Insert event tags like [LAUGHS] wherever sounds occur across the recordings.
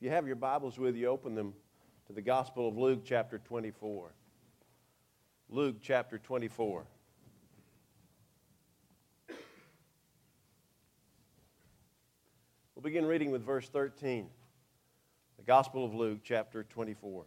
If you have your Bibles with you, open them to the Gospel of Luke, chapter 24. Luke, chapter 24. We'll begin reading with verse 13. The Gospel of Luke, chapter 24.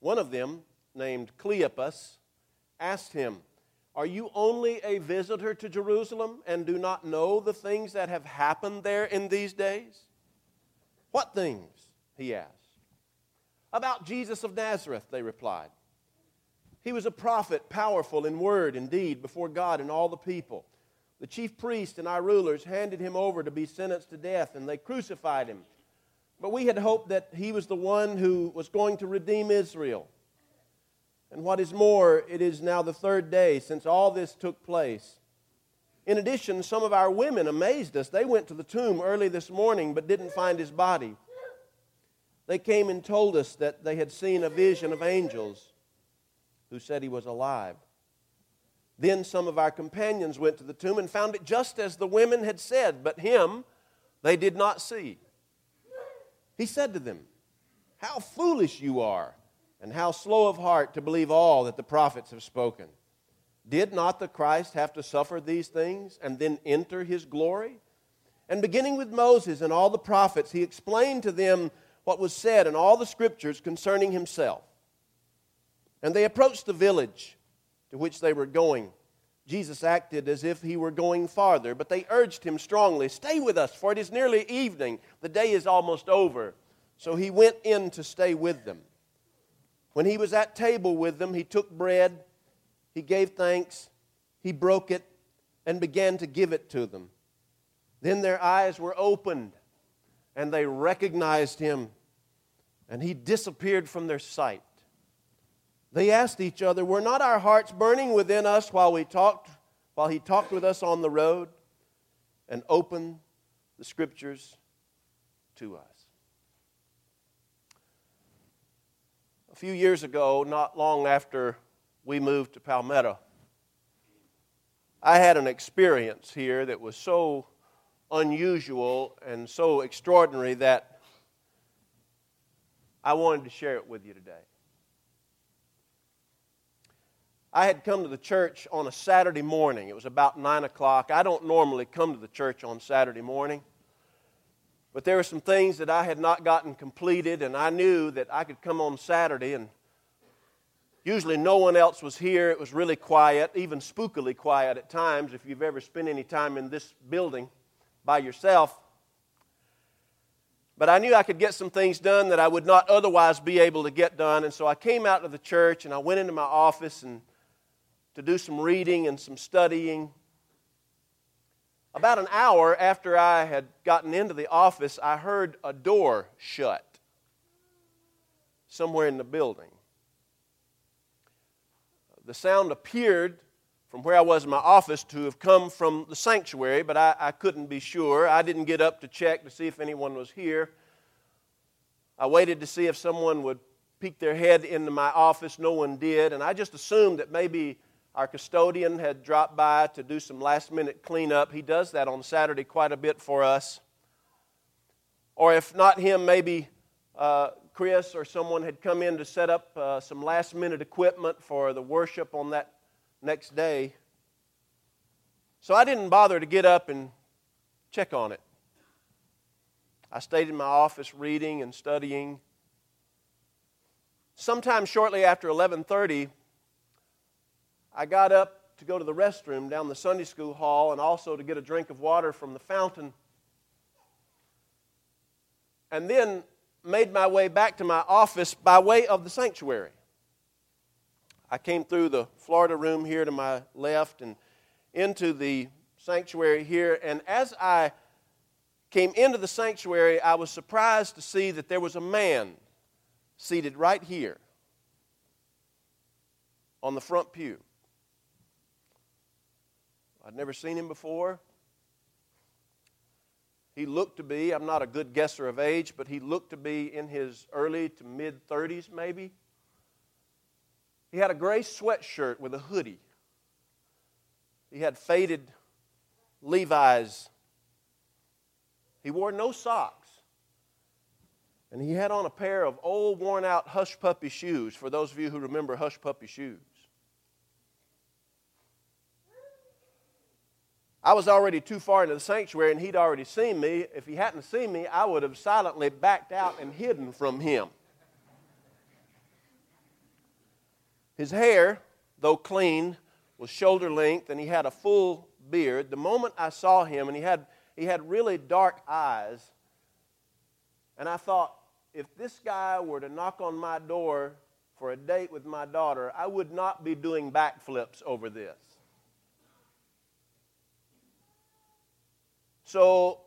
One of them, named Cleopas, asked him, Are you only a visitor to Jerusalem and do not know the things that have happened there in these days? What things? he asked. About Jesus of Nazareth, they replied. He was a prophet, powerful in word and deed before God and all the people. The chief priests and our rulers handed him over to be sentenced to death, and they crucified him. But we had hoped that he was the one who was going to redeem Israel. And what is more, it is now the third day since all this took place. In addition, some of our women amazed us. They went to the tomb early this morning but didn't find his body. They came and told us that they had seen a vision of angels who said he was alive. Then some of our companions went to the tomb and found it just as the women had said, but him they did not see. He said to them, How foolish you are, and how slow of heart to believe all that the prophets have spoken. Did not the Christ have to suffer these things and then enter his glory? And beginning with Moses and all the prophets, he explained to them what was said in all the scriptures concerning himself. And they approached the village to which they were going. Jesus acted as if he were going farther, but they urged him strongly, Stay with us, for it is nearly evening. The day is almost over. So he went in to stay with them. When he was at table with them, he took bread, he gave thanks, he broke it, and began to give it to them. Then their eyes were opened, and they recognized him, and he disappeared from their sight. They asked each other, Were not our hearts burning within us while we talked, while he talked with us on the road and opened the scriptures to us? A few years ago, not long after we moved to Palmetto, I had an experience here that was so unusual and so extraordinary that I wanted to share it with you today. I had come to the church on a Saturday morning. It was about 9 o'clock. I don't normally come to the church on Saturday morning. But there were some things that I had not gotten completed, and I knew that I could come on Saturday, and usually no one else was here. It was really quiet, even spookily quiet at times, if you've ever spent any time in this building by yourself. But I knew I could get some things done that I would not otherwise be able to get done, and so I came out of the church and I went into my office and to do some reading and some studying. About an hour after I had gotten into the office, I heard a door shut somewhere in the building. The sound appeared from where I was in my office to have come from the sanctuary, but I, I couldn't be sure. I didn't get up to check to see if anyone was here. I waited to see if someone would peek their head into my office. No one did, and I just assumed that maybe our custodian had dropped by to do some last minute cleanup. He does that on Saturday quite a bit for us. Or if not him, maybe uh, Chris or someone had come in to set up uh, some last minute equipment for the worship on that next day. So I didn't bother to get up and check on it. I stayed in my office reading and studying. Sometime shortly after 11:30, I got up to go to the restroom down the Sunday school hall and also to get a drink of water from the fountain. And then made my way back to my office by way of the sanctuary. I came through the Florida room here to my left and into the sanctuary here. And as I came into the sanctuary, I was surprised to see that there was a man seated right here on the front pew. I'd never seen him before. He looked to be, I'm not a good guesser of age, but he looked to be in his early to mid 30s, maybe. He had a gray sweatshirt with a hoodie. He had faded Levi's. He wore no socks. And he had on a pair of old, worn out hush puppy shoes, for those of you who remember hush puppy shoes. I was already too far into the sanctuary and he'd already seen me. If he hadn't seen me, I would have silently backed out and hidden from him. His hair, though clean, was shoulder length and he had a full beard. The moment I saw him, and he had, he had really dark eyes, and I thought, if this guy were to knock on my door for a date with my daughter, I would not be doing backflips over this. So,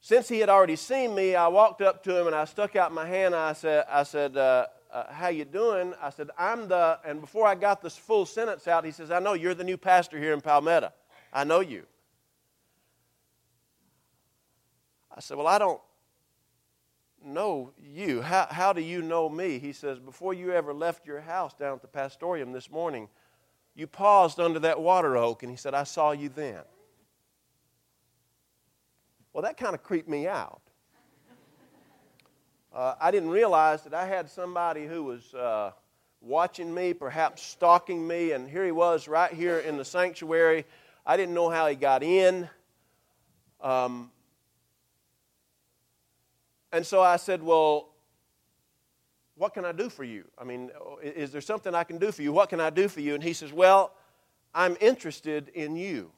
since he had already seen me, I walked up to him and I stuck out my hand. And I said, I said, uh, uh, "How you doing?" I said, "I'm the." And before I got this full sentence out, he says, "I know you're the new pastor here in Palmetto. I know you." I said, "Well, I don't know you. How, how do you know me?" He says, "Before you ever left your house down at the pastorium this morning, you paused under that water oak, and he said, I saw you then." Well, that kind of creeped me out. Uh, I didn't realize that I had somebody who was uh, watching me, perhaps stalking me, and here he was right here in the sanctuary. I didn't know how he got in. Um, and so I said, Well, what can I do for you? I mean, is there something I can do for you? What can I do for you? And he says, Well, I'm interested in you.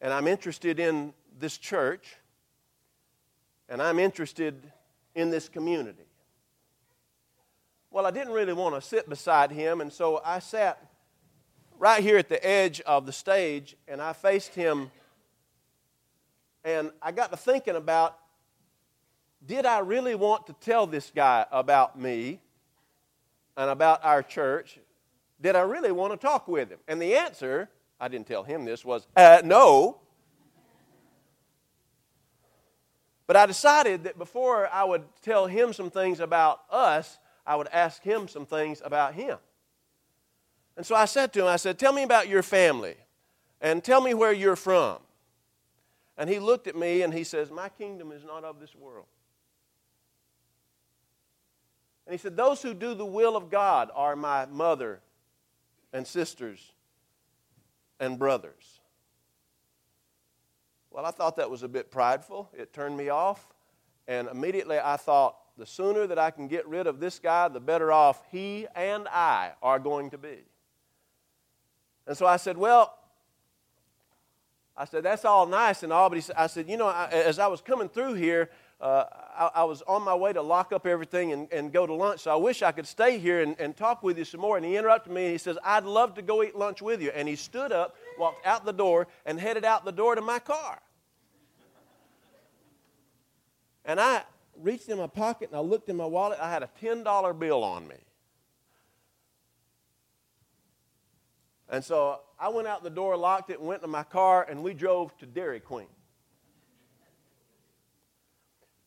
And I'm interested in this church, and I'm interested in this community. Well, I didn't really want to sit beside him, and so I sat right here at the edge of the stage, and I faced him, and I got to thinking about did I really want to tell this guy about me and about our church? Did I really want to talk with him? And the answer, I didn't tell him this, was uh, no. But I decided that before I would tell him some things about us, I would ask him some things about him. And so I said to him, I said, Tell me about your family and tell me where you're from. And he looked at me and he says, My kingdom is not of this world. And he said, Those who do the will of God are my mother and sisters and brothers. Well, I thought that was a bit prideful. It turned me off. And immediately I thought, the sooner that I can get rid of this guy, the better off he and I are going to be. And so I said, Well, I said, that's all nice and all, but I said, You know, I, as I was coming through here, uh, I, I, was on my way to lock up everything and, and go to lunch, so I wish I could stay here and, and talk with you some more. And he interrupted me and he says, I'd love to go eat lunch with you. And he stood up, walked out the door, and headed out the door to my car. And I reached in my pocket and I looked in my wallet. I had a $10 bill on me. And so I went out the door, locked it, went to my car, and we drove to Dairy Queen.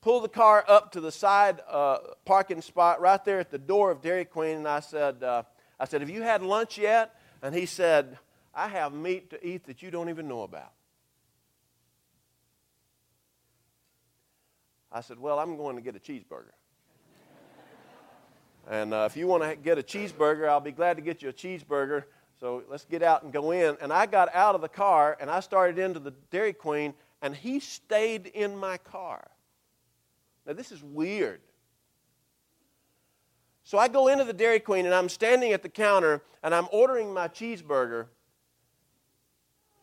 Pulled the car up to the side uh, parking spot right there at the door of Dairy Queen, and I said, uh, I said, Have you had lunch yet? And he said, I have meat to eat that you don't even know about. I said, Well, I'm going to get a cheeseburger. [LAUGHS] and uh, if you want to get a cheeseburger, I'll be glad to get you a cheeseburger. So let's get out and go in. And I got out of the car and I started into the Dairy Queen, and he stayed in my car. Now, this is weird. So I go into the Dairy Queen and I'm standing at the counter and I'm ordering my cheeseburger.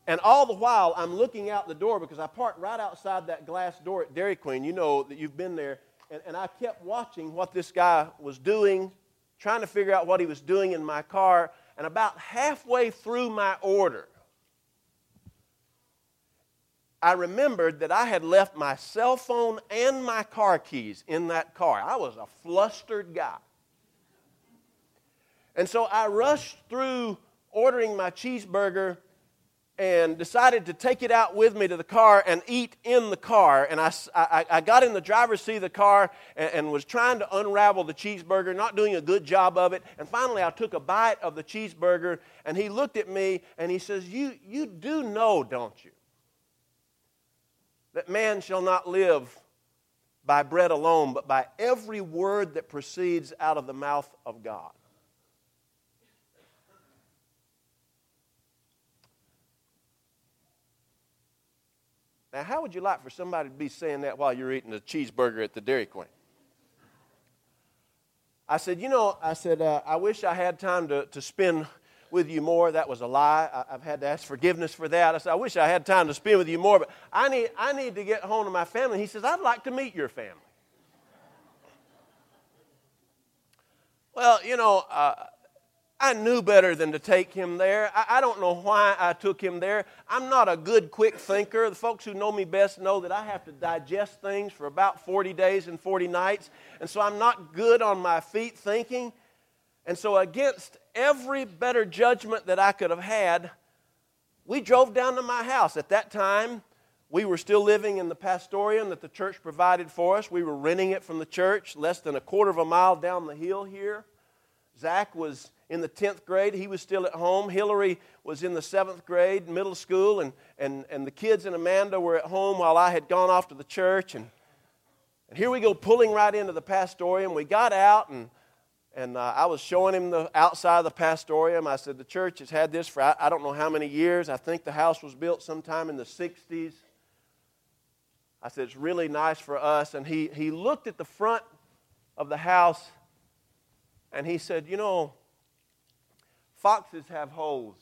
And all the while, I'm looking out the door because I parked right outside that glass door at Dairy Queen. You know that you've been there. And, and I kept watching what this guy was doing trying to figure out what he was doing in my car. And about halfway through my order, I remembered that I had left my cell phone and my car keys in that car. I was a flustered guy. And so I rushed through ordering my cheeseburger and decided to take it out with me to the car and eat in the car. And I, I, I got in the driver's seat of the car and, and, was trying to unravel the cheeseburger, not doing a good job of it. And finally, I took a bite of the cheeseburger, and he looked at me and he says, You, you do know, don't you, that man shall not live by bread alone, but by every word that proceeds out of the mouth of God. Now, how would you like for somebody to be saying that while you're eating a cheeseburger at the Dairy Queen? I said, You know, I said, uh, I wish I had time to, to spend with you more. That was a lie. I, have had to ask forgiveness for that. I said, I wish I had time to spend with you more, but I need, I need to get home to my family. He says, I'd like to meet your family. Well, you know, uh, I knew better than to take him there. I, I, don't know why I took him there. I'm not a good, quick thinker. The folks who know me best know that I have to digest things for about 40 days and 40 nights. And so I'm not good on my feet thinking. And so, against every better judgment that I could have had, we drove down to my house. At that time, we were still living in the pastorium that the church provided for us. We were renting it from the church, less than a quarter of a mile down the hill here. Zach was in the 10th grade. He was still at home. Hillary was in the 7th grade, middle school, and, and, and the kids and Amanda were at home while I had gone off to the church. And, and here we go, pulling right into the pastorium. We got out, and, and uh, I was showing him the outside of the pastorium. I said, The church has had this for I, I don't know how many years. I think the house was built sometime in the 60s. I said, It's really nice for us. And he, he looked at the front of the house and he said, You know, Foxes have holes,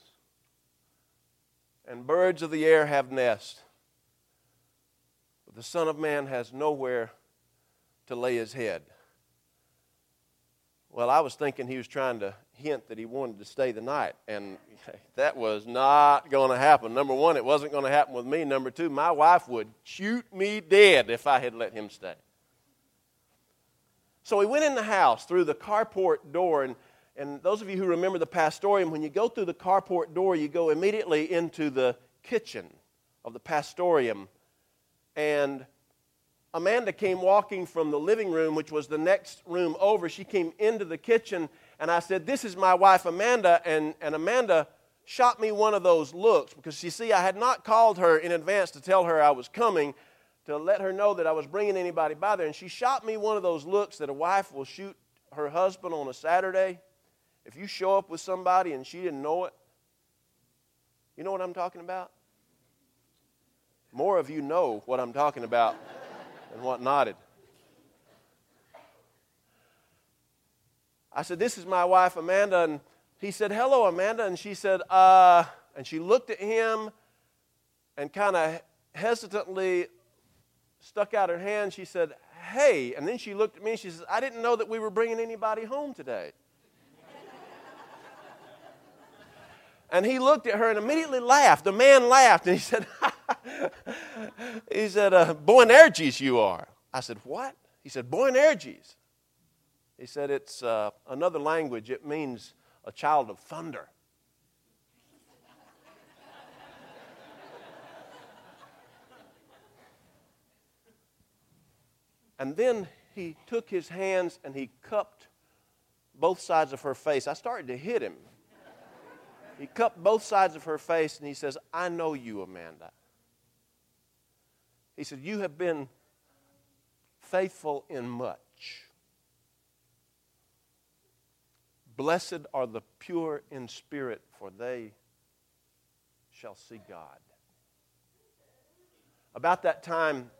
and birds of the air have nests. But the Son of Man has nowhere to lay his head. Well, I was thinking he was trying to hint that he wanted to stay the night, and [LAUGHS] that was not going to happen. Number one, it wasn't going to happen with me. Number two, my wife would shoot me dead if I had let him stay. So we went in the house through the carport door, and and those of you who remember the pastorium, when you go through the carport door, you go immediately into the kitchen of the pastorium. And Amanda came walking from the living room, which was the next room over. She came into the kitchen, and I said, This is my wife, Amanda. And, and Amanda shot me one of those looks because you see, I had not called her in advance to tell her I was coming, to let her know that I was bringing anybody by there. And she shot me one of those looks that a wife will shoot her husband on a Saturday. If you show up with somebody and she didn't know it, you know what I'm talking about? More of you know what I'm talking about than what nodded. I said, This is my wife, Amanda. And he said, Hello, Amanda. And she said, Uh, and she looked at him and kind of hesitantly stuck out her hand. She said, Hey. And then she looked at me and she says, I didn't know that we were bringing anybody home today. And he looked at her and immediately laughed. The man laughed and he said, [LAUGHS] he said, uh, Boanerges you are. I said, what? He said, Boanerges. He said, it's uh, another language. It means a child of thunder. and then he took his hands and he cupped both sides of her face. I started to hit him he cupped both sides of her face and he says, I know you, Amanda. He said, You have been faithful in much. Blessed are the pure in spirit, for they shall see God. About that time,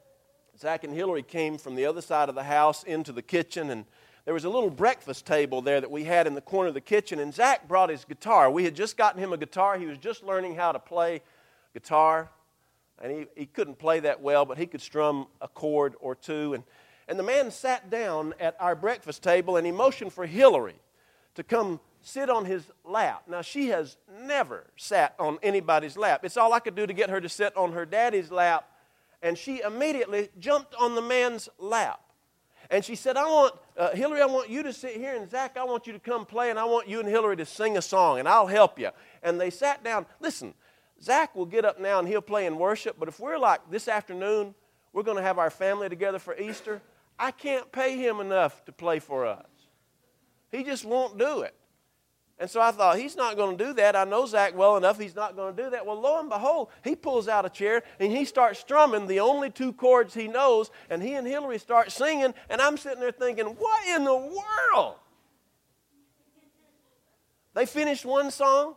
Zach and Hillary came from the other side of the house into the kitchen and there was a little breakfast table there that we had in the corner of the kitchen, and Zach brought his guitar. We had just gotten him a guitar. He was just learning how to play guitar, and he, he couldn't play that well, but he could strum a chord or two. And, and the man sat down at our breakfast table and he motioned for Hillary to come sit on his lap. Now, she has never sat on anybody's lap. It's all I could do to get her to sit on her daddy's lap. And she immediately jumped on the man's lap. And she said, I want, uh, Hillary, I want you to sit here, and Zach, I want you to come play, and I want you and Hillary to sing a song, and I'll help you. And they sat down. Listen, Zach will get up now and he'll play in worship, but if we're like this afternoon, we're going to have our family together for Easter, I can't pay him enough to play for us. He just won't do it. And so I thought, he's not going to do that. I know Zach well enough, he's not going to do that. Well, lo and behold, he pulls out a chair and he starts strumming the only two chords he knows, and he and Hillary start singing, and I'm sitting there thinking, what in the world? They finished one song,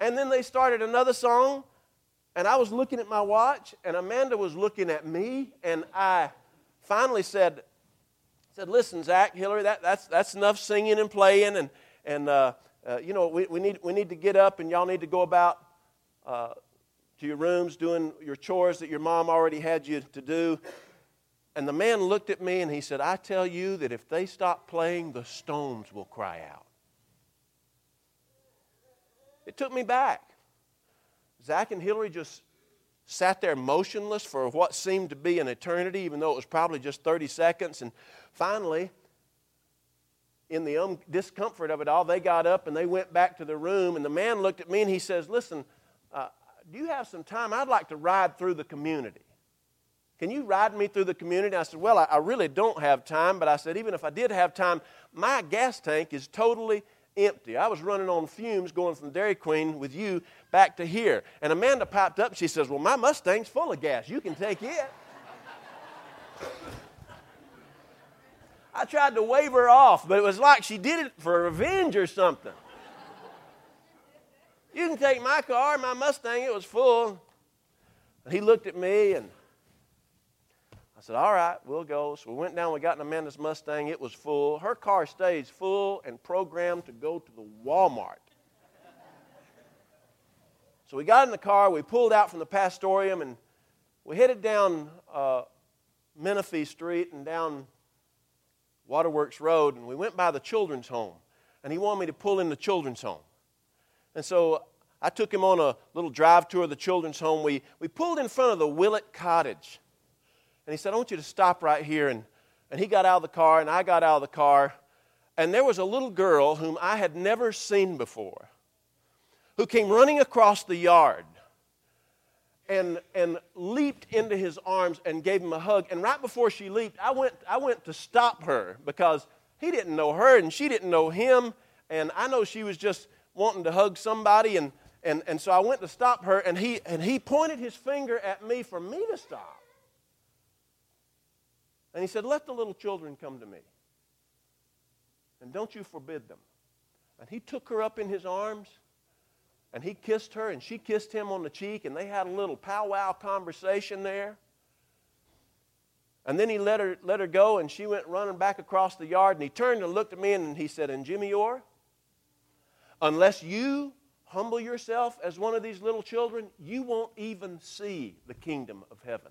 and then they started another song, and I was looking at my watch, and Amanda was looking at me, and I finally said, said, listen, Zach, Hillary, that, that's, that's enough singing and playing, and and, uh, uh, you know, we, we, need, we need to get up and y'all need to go about uh, to your rooms doing your chores that your mom already had you to do. And the man looked at me and he said, I tell you that if they stop playing, the stones will cry out. It took me back. Zach and Hillary just sat there motionless for what seemed to be an eternity, even though it was probably just 30 seconds. And finally, in the um, discomfort of it all, they got up and they went back to the room. And the man looked at me and he says, Listen, uh, do you have some time? I'd like to ride through the community. Can you ride me through the community? I said, Well, I, I really don't have time. But I said, Even if I did have time, my gas tank is totally empty. I was running on fumes going from Dairy Queen with you back to here. And Amanda popped up she says, Well, my Mustang's full of gas. You can take it. I tried to wave her off, but it was like she did it for revenge or something. You can take my car, my Mustang, it was full. And he looked at me and I said, All right, we'll go. So we went down, we got in Amanda's Mustang, it was full. Her car stays full and programmed to go to the Walmart. So we got in the car, we pulled out from the pastorium, and we headed down uh, Menifee Street and down Waterworks Road, and we went by the children's home. And he wanted me to pull in the children's home. And so I took him on a little drive tour of the children's home. We, we pulled in front of the Willett Cottage. And he said, I want you to stop right here. And, and he got out of the car, and I got out of the car. And there was a little girl whom I had never seen before who came running across the yard and, and leaped into his arms and gave him a hug. And right before she leaped, I went, I went to stop her because he didn't know her and she didn't know him. And I know she was just wanting to hug somebody. And, and, and so I went to stop her, and he, and he pointed his finger at me for me to stop. And he said, Let the little children come to me. And don't you forbid them. And he took her up in his arms and he kissed her and she kissed him on the cheek and they had a little powwow conversation there. And then he let her, let her go and she went running back across the yard and he turned and looked at me and he said and jimmy orr unless you humble yourself as one of these little children you won't even see the kingdom of heaven.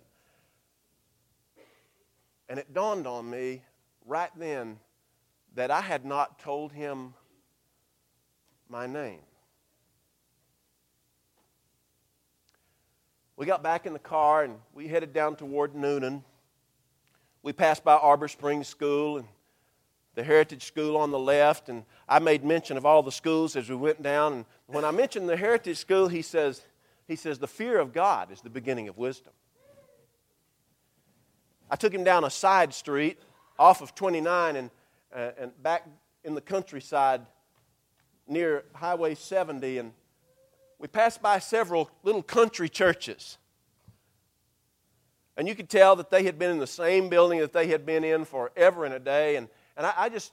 And it dawned on me right then that i had not told him my name We got back in the car and we headed down toward Newnan. We passed by Arbor Springs School and the Heritage School on the left, and I made mention of all the schools as we went down. And when I mentioned the Heritage School, he says, he says, the fear of God is the beginning of wisdom. I took him down a side street off of 29 and, uh, and back in the countryside near Highway 70, and we passed by several little country churches. And you could tell that they had been in the same building that they had been in forever and a day. And, and I, I just,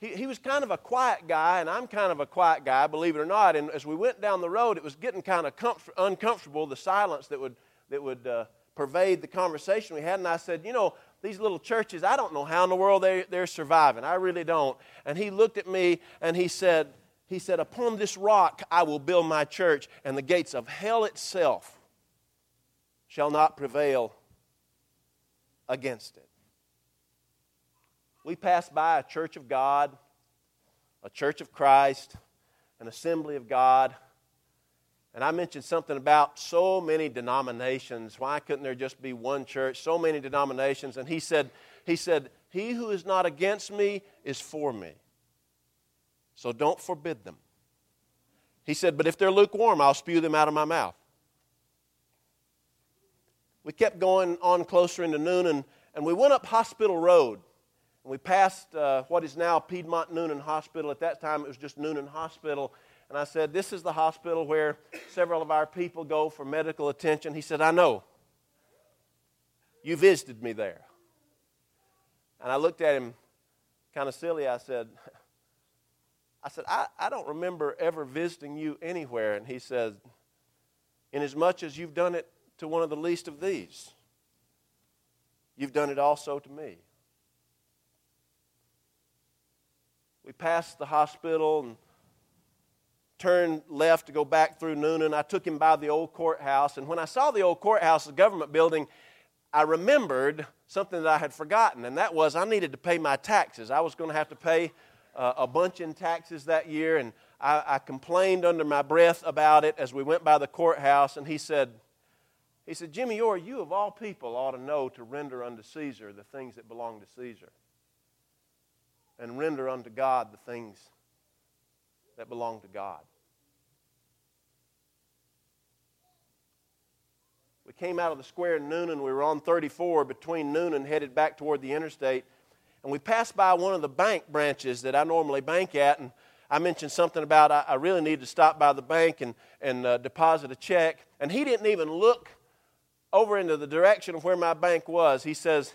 he, he was kind of a quiet guy, and I'm kind of a quiet guy, believe it or not. And as we went down the road, it was getting kind of comf- uncomfortable, the silence that would, that would uh, pervade the conversation we had. And I said, You know, these little churches, I don't know how in the world they, they're surviving. I really don't. And he looked at me and he said, he said, Upon this rock I will build my church, and the gates of hell itself shall not prevail against it. We pass by a church of God, a church of Christ, an assembly of God. And I mentioned something about so many denominations. Why couldn't there just be one church? So many denominations. And he said, he said, He who is not against me is for me. So don't forbid them. He said, But if they're lukewarm, I'll spew them out of my mouth. We kept going on closer into Newnan, and we went up Hospital Road. And we passed uh, what is now Piedmont Newnan Hospital. At that time, it was just Newnan Hospital. And I said, This is the hospital where several of our people go for medical attention. He said, I know. You visited me there. And I looked at him kind of silly. I said, I said, I, I don't remember ever visiting you anywhere. And he said, Inasmuch as you've done it to one of the least of these, you've done it also to me. We passed the hospital and turned left to go back through Newnan. I took him by the old courthouse. And when I saw the old courthouse, the government building, I remembered something that I had forgotten, and that was I needed to pay my taxes. I was going to have to pay uh, a bunch in taxes that year, and I, I complained under my breath about it as we went by the courthouse, and he said, he said, Jimmy Orr, you of all people ought to know to render unto Caesar the things that belong to Caesar, and render unto God the things that belong to God. We came out of the square in and We were on 34 between noon and headed back toward the interstate. And we passed by one of the bank branches that I normally bank at. And I mentioned something about I, I really need to stop by the bank and, and uh, deposit a check. And he didn't even look over into the direction of where my bank was. He says,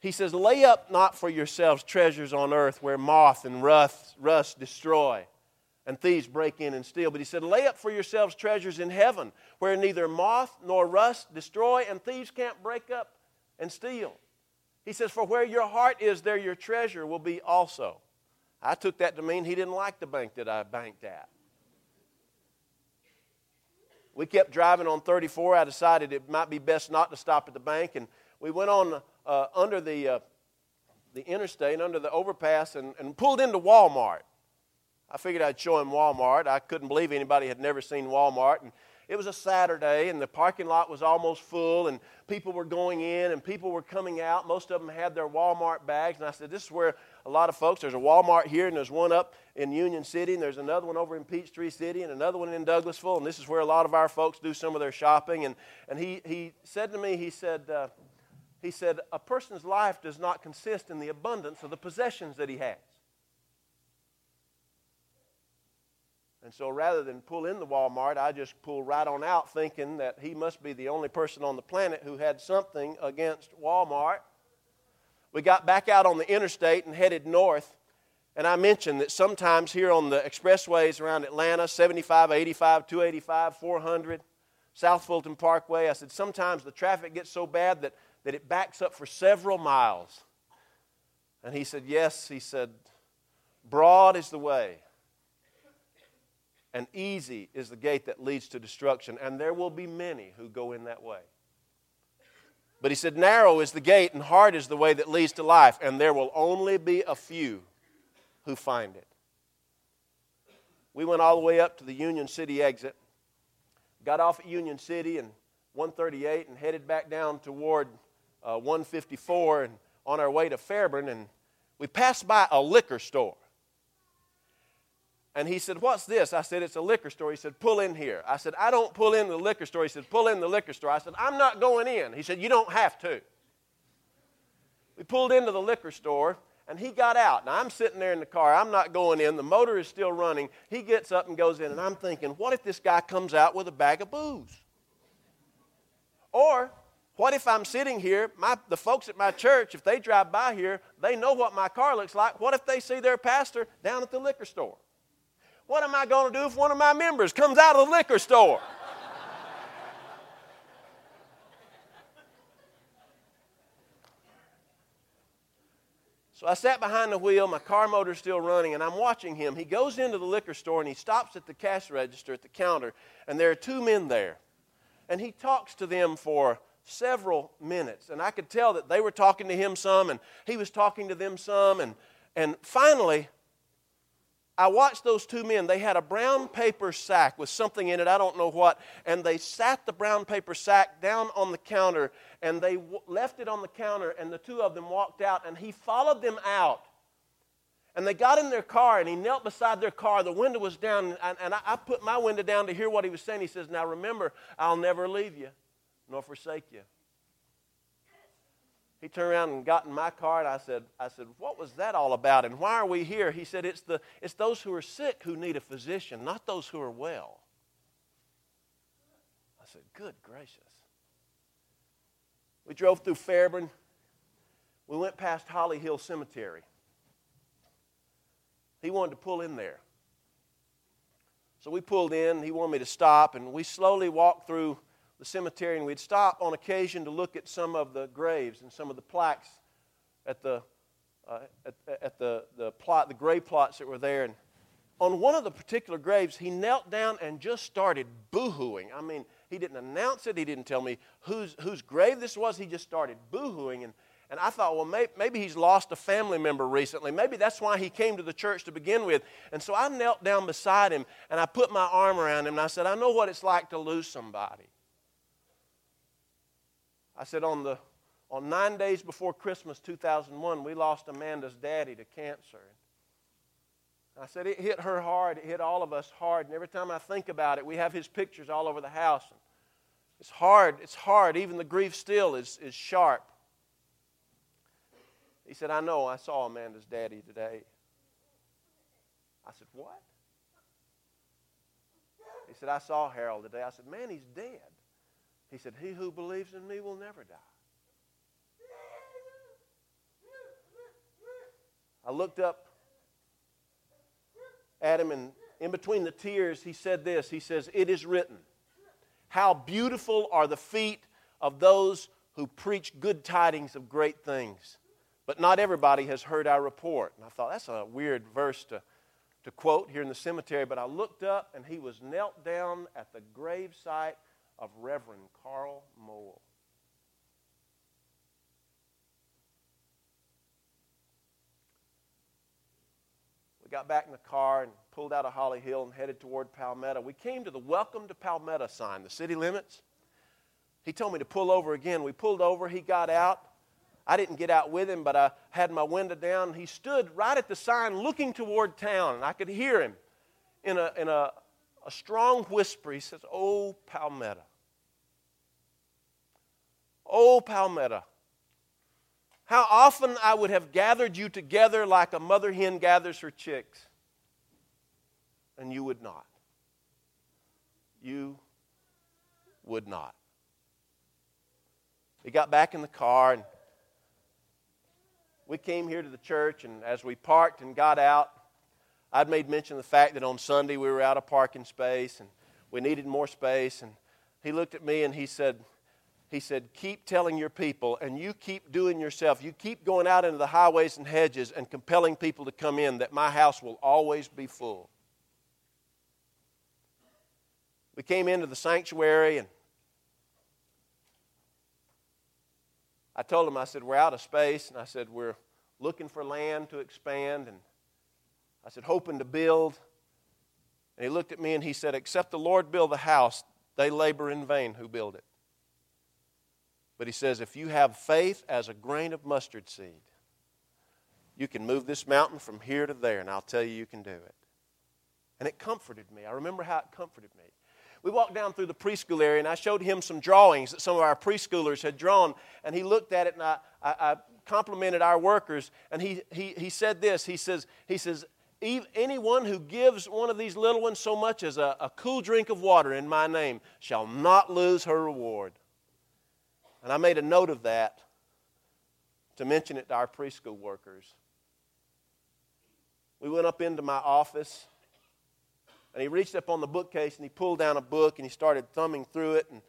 he says, Lay up not for yourselves treasures on earth where moth and rust, rust destroy and thieves break in and steal. But he said, Lay up for yourselves treasures in heaven, where neither moth nor rust destroy, and thieves can't break up and steal. He says, For where your heart is, there your treasure will be also. I took that to mean he didn't like the bank that I banked at. We kept driving on 34. I decided it might be best not to stop at the bank, and we went on uh, under the, uh, the interstate, under the overpass, and, and pulled into Walmart. I figured I'd show him Walmart. I couldn't believe anybody had never seen Walmart. And it was a Saturday, and the parking lot was almost full, and people were going in and people were coming out. Most of them had their Walmart bags. And I said, This is where a lot of folks, there's a Walmart here, and there's one up in Union City, and there's another one over in Peachtree City, and another one in Douglasville, and this is where a lot of our folks do some of their shopping. And, and he, he said to me, He said, uh, he said, A person's life does not consist in the abundance of the possessions that he has. And so rather than pull in the Walmart, I just pulled right on out thinking that he must be the only person on the planet who had something against Walmart. We got back out on the interstate and headed north. And I mentioned that sometimes here on the expressways around Atlanta, 75, 85, 285, 400, South Fulton Parkway, I said sometimes the traffic gets so bad that, that it backs up for several miles. And he said, Yes, he said, broad is the way and easy is the gate that leads to destruction, and there will be many who go in that way. But he said, Narrow is the gate, and hard is the way that leads to life, and there will only be a few who find it. We went all the way up to the Union City exit, got off at Union City and 138, and headed back down toward uh, 154, and on our way to Fairburn, and we passed by a liquor store. And he said, What's this? I said, It's a liquor store. He said, Pull in here. I said, I don't pull in the liquor store. He said, Pull in the liquor store. I said, I'm not going in. He said, You don't have to. We pulled into the liquor store and he got out. Now I'm sitting there in the car. I'm not going in. The motor is still running. He gets up and goes in, and I'm thinking, What if this guy comes out with a bag of booze? Or what if I'm sitting here, my, the folks at my church, if they drive by here, they know what my car looks like. What if they see their pastor down at the liquor store? What am I going to do if one of my members comes out of the liquor store? So I sat behind the wheel, my car motor's still running, and I'm watching him. He goes into the liquor store and he stops at the cash register at the counter, and there are two men there. And he talks to them for several minutes. And I could tell that they were talking to him some, and he was talking to them some. And, and finally, I watched those two men. They had a brown paper sack with something in it, I don't know what, and they sat the brown paper sack down on the counter and they w- left it on the counter, and the two of them walked out, and he followed them out. And they got in their car, and he knelt beside their car. The window was down, and, and I, I put my window down to hear what he was saying. He says, Now remember, I'll never leave you nor forsake you. He turned around and got in my car, and I said, I said, What was that all about? And why are we here? He said, It's, the, it's those who are sick who need a physician, not those who are well. I said, Good gracious. We drove through Fairburn. We went past Holly Hill Cemetery. He wanted to pull in there. So we pulled in. He wanted me to stop, and we slowly walked through the cemetery, and we'd stop on occasion to look at some of the graves and some of the plaques at the uh, at, at, the the plot, the grave plots that were there. And on one of the particular graves, he knelt down and just started boohooing. I mean, he didn't announce it. He didn't tell me whose whose grave this was. He just started boohooing, and and I thought, well, maybe, maybe he's lost a family member recently. Maybe that's why he came to the church to begin with. And so I knelt down beside him and I put my arm around him and I said, I know what it's like to lose somebody. I said, on, the, on nine days before Christmas 2001, we lost Amanda's daddy to cancer. I said, it hit her hard. It hit all of us hard. And every time I think about it, we have his pictures all over the house. It's hard. It's hard. Even the grief still is, is sharp. He said, I know. I saw Amanda's daddy today. I said, What? He said, I saw Harold today. I said, Man, he's dead. He said, He who believes in me will never die. I looked up at him, and in between the tears, he said this He says, It is written, How beautiful are the feet of those who preach good tidings of great things. But not everybody has heard our report. And I thought, that's a weird verse to, to quote here in the cemetery. But I looked up, and he was knelt down at the gravesite of Reverend Carl Moell. We got back in the car and pulled out of Holly Hill and headed toward Palmetto. We came to the Welcome to Palmetto sign, the city limits. He told me to pull over again. We pulled over. He got out. I didn't get out with him, but I had my window down. He stood right at the sign looking toward town, and I could hear him in a, in a, a strong whisper. He says, Oh, Palmetto. Oh, Palmetto. How often I would have gathered you together like a mother hen gathers her chicks, and you would not. You would not. We got back in the car, and we came here to the church, and as we parked and got out, I'd made mention of the fact that on Sunday we were out of parking space and we needed more space. And he looked at me and he said, he said, Keep telling your people, and you keep doing yourself. You keep going out into the highways and hedges and compelling people to come in, that my house will always be full. We came into the sanctuary, and I told him, I said, We're out of space, and I said, We're looking for land to expand, and I said, hoping to build. And he looked at me and he said, Except the Lord build the house, they labor in vain who build it. But he says, If you have faith as a grain of mustard seed, you can move this mountain from here to there, and I'll tell you, you can do it. And it comforted me. I remember how it comforted me. We walked down through the preschool area, and I showed him some drawings that some of our preschoolers had drawn, and he looked at it, and I, I, I complimented our workers, and he, he, he said this. He says, he says, anyone who gives one of these little ones so much as a, a cool drink of water in my name shall not lose her reward. And I made a note of that to mention it to our preschool workers. We went up into my office, and he reached up on the bookcase and he pulled down a book and he started thumbing through it and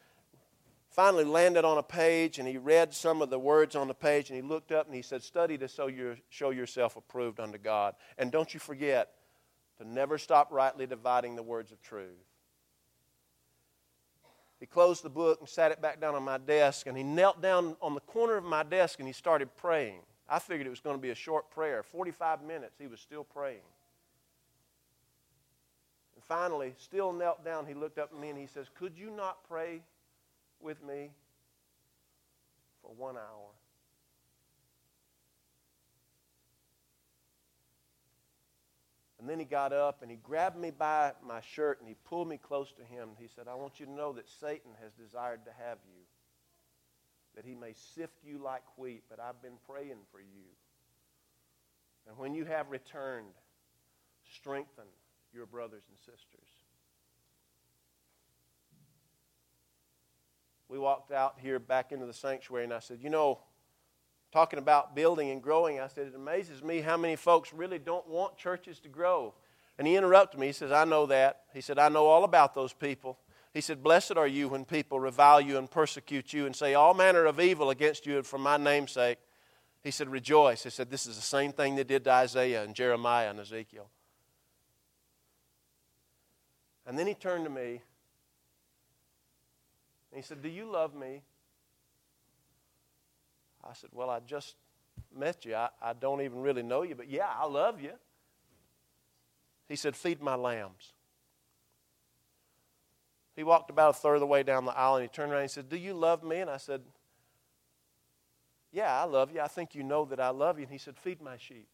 finally landed on a page and he read some of the words on the page and he looked up and he said, Study to show, your, show yourself approved unto God. And don't you forget to never stop rightly dividing the words of truth. He closed the book and sat it back down on my desk, and he knelt down on the corner of my desk and he started praying. I figured it was going to be a short prayer. 45 minutes, he was still praying. And finally, still knelt down, he looked up at me and he says, Could you not pray with me for one hour? And then he got up and he grabbed me by my shirt and he pulled me close to him. He said, I want you to know that Satan has desired to have you, that he may sift you like wheat, but I've been praying for you. And when you have returned, strengthen your brothers and sisters. We walked out here back into the sanctuary and I said, You know, talking about building and growing, I said, It amazes me how many folks really don't want churches to grow. And he interrupted me. He says, I know that. He said, I know all about those people. He said, Blessed are you when people revile you and persecute you and say all manner of evil against you for my name's sake. He said, Rejoice. He said, This is the same thing they did to Isaiah and Jeremiah and Ezekiel. And then he turned to me and he said, Do you love me? I said, Well, I just met you. I, I don't even really know you, but yeah, I love you. He said, Feed my lambs. He walked about a third of the way down the aisle and he turned around and he said, Do you love me? And I said, Yeah, I love you. I think you know that I love you. And he said, Feed my sheep.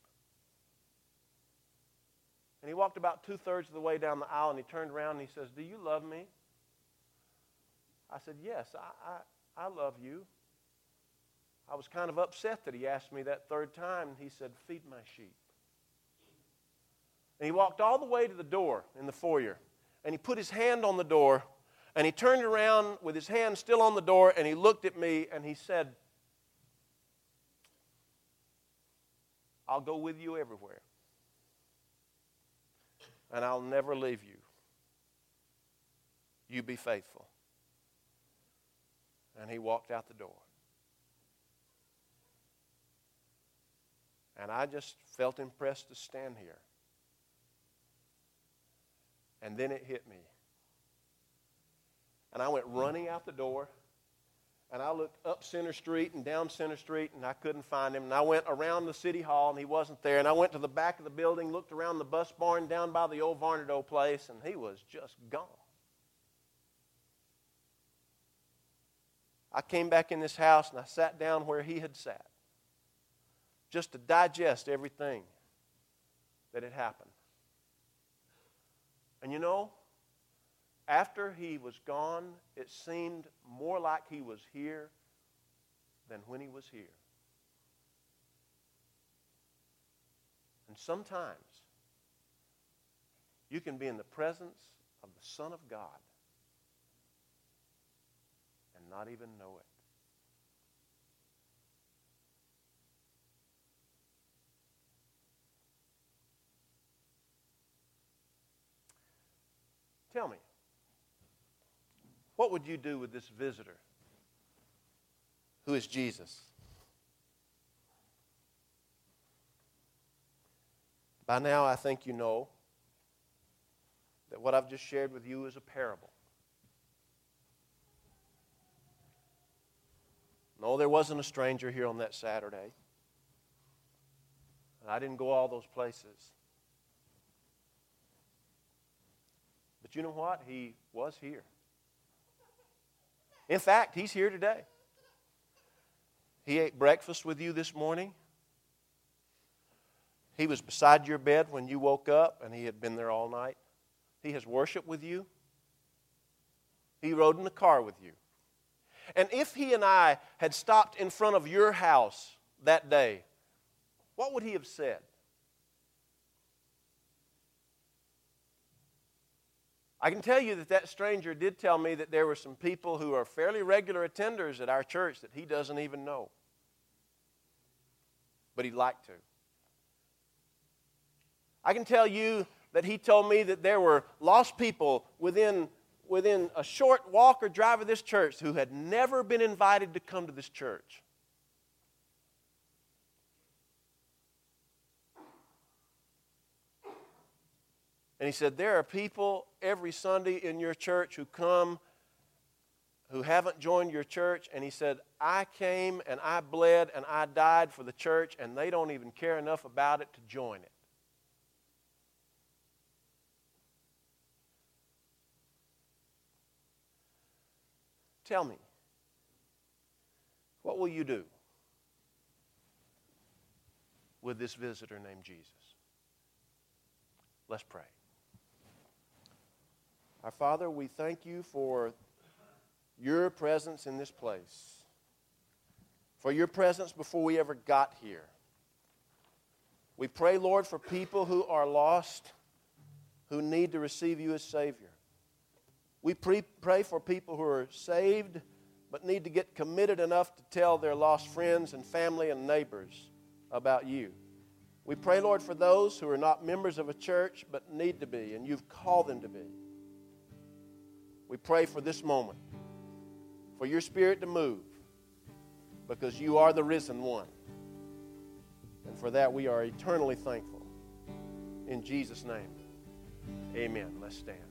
And he walked about two thirds of the way down the aisle and he turned around and he says, Do you love me? I said, Yes, I, I, I love you. I was kind of upset that he asked me that third time, he said, Feed my sheep. And he walked all the way to the door in the foyer, and he put his hand on the door, and he turned around with his hand still on the door, and he looked at me, and he said, I'll go with you everywhere, and I'll never leave you. You be faithful. And he walked out the door. And I just felt impressed to stand here. And then it hit me. And I went running out the door. And I looked up Center Street and down Center Street, and I couldn't find him. And I went around the city hall, and he wasn't there. And I went to the back of the building, looked around the bus barn down by the old Varnado place, and he was just gone. I came back in this house, and I sat down where he had sat just to digest everything that had happened. And you know, after he was gone, it seemed more like he was here than when he was here. And sometimes you can be in the presence of the Son of God and not even know it. Tell me, what would you do with this visitor who is Jesus? By now, I think you know that what I've just shared with you is a parable. No, there wasn't a stranger here on that Saturday. I didn't go all those places. But you know what? He was here. In fact, he's here today. He ate breakfast with you this morning. He was beside your bed when you woke up, and he had been there all night. He has worshiped with you. He rode in the car with you. And if he and I had stopped in front of your house that day, what would he have said? I can tell you that that stranger did tell me that there were some people who are fairly regular attenders at our church that he doesn't even know. But he'd like to. I can tell you that he told me that there were lost people within, within a short walk or drive of this church who had never been invited to come to this church. And he said, There are people every Sunday in your church who come who haven't joined your church. And he said, I came and I bled and I died for the church, and they don't even care enough about it to join it. Tell me, what will you do with this visitor named Jesus? Let's pray. Our Father, we thank you for your presence in this place, for your presence before we ever got here. We pray, Lord, for people who are lost, who need to receive you as Savior. We pre- pray for people who are saved but need to get committed enough to tell their lost friends and family and neighbors about you. We pray, Lord, for those who are not members of a church but need to be, and you've called them to be. We pray for this moment, for your spirit to move, because you are the risen one. And for that, we are eternally thankful. In Jesus' name, amen. Let's stand.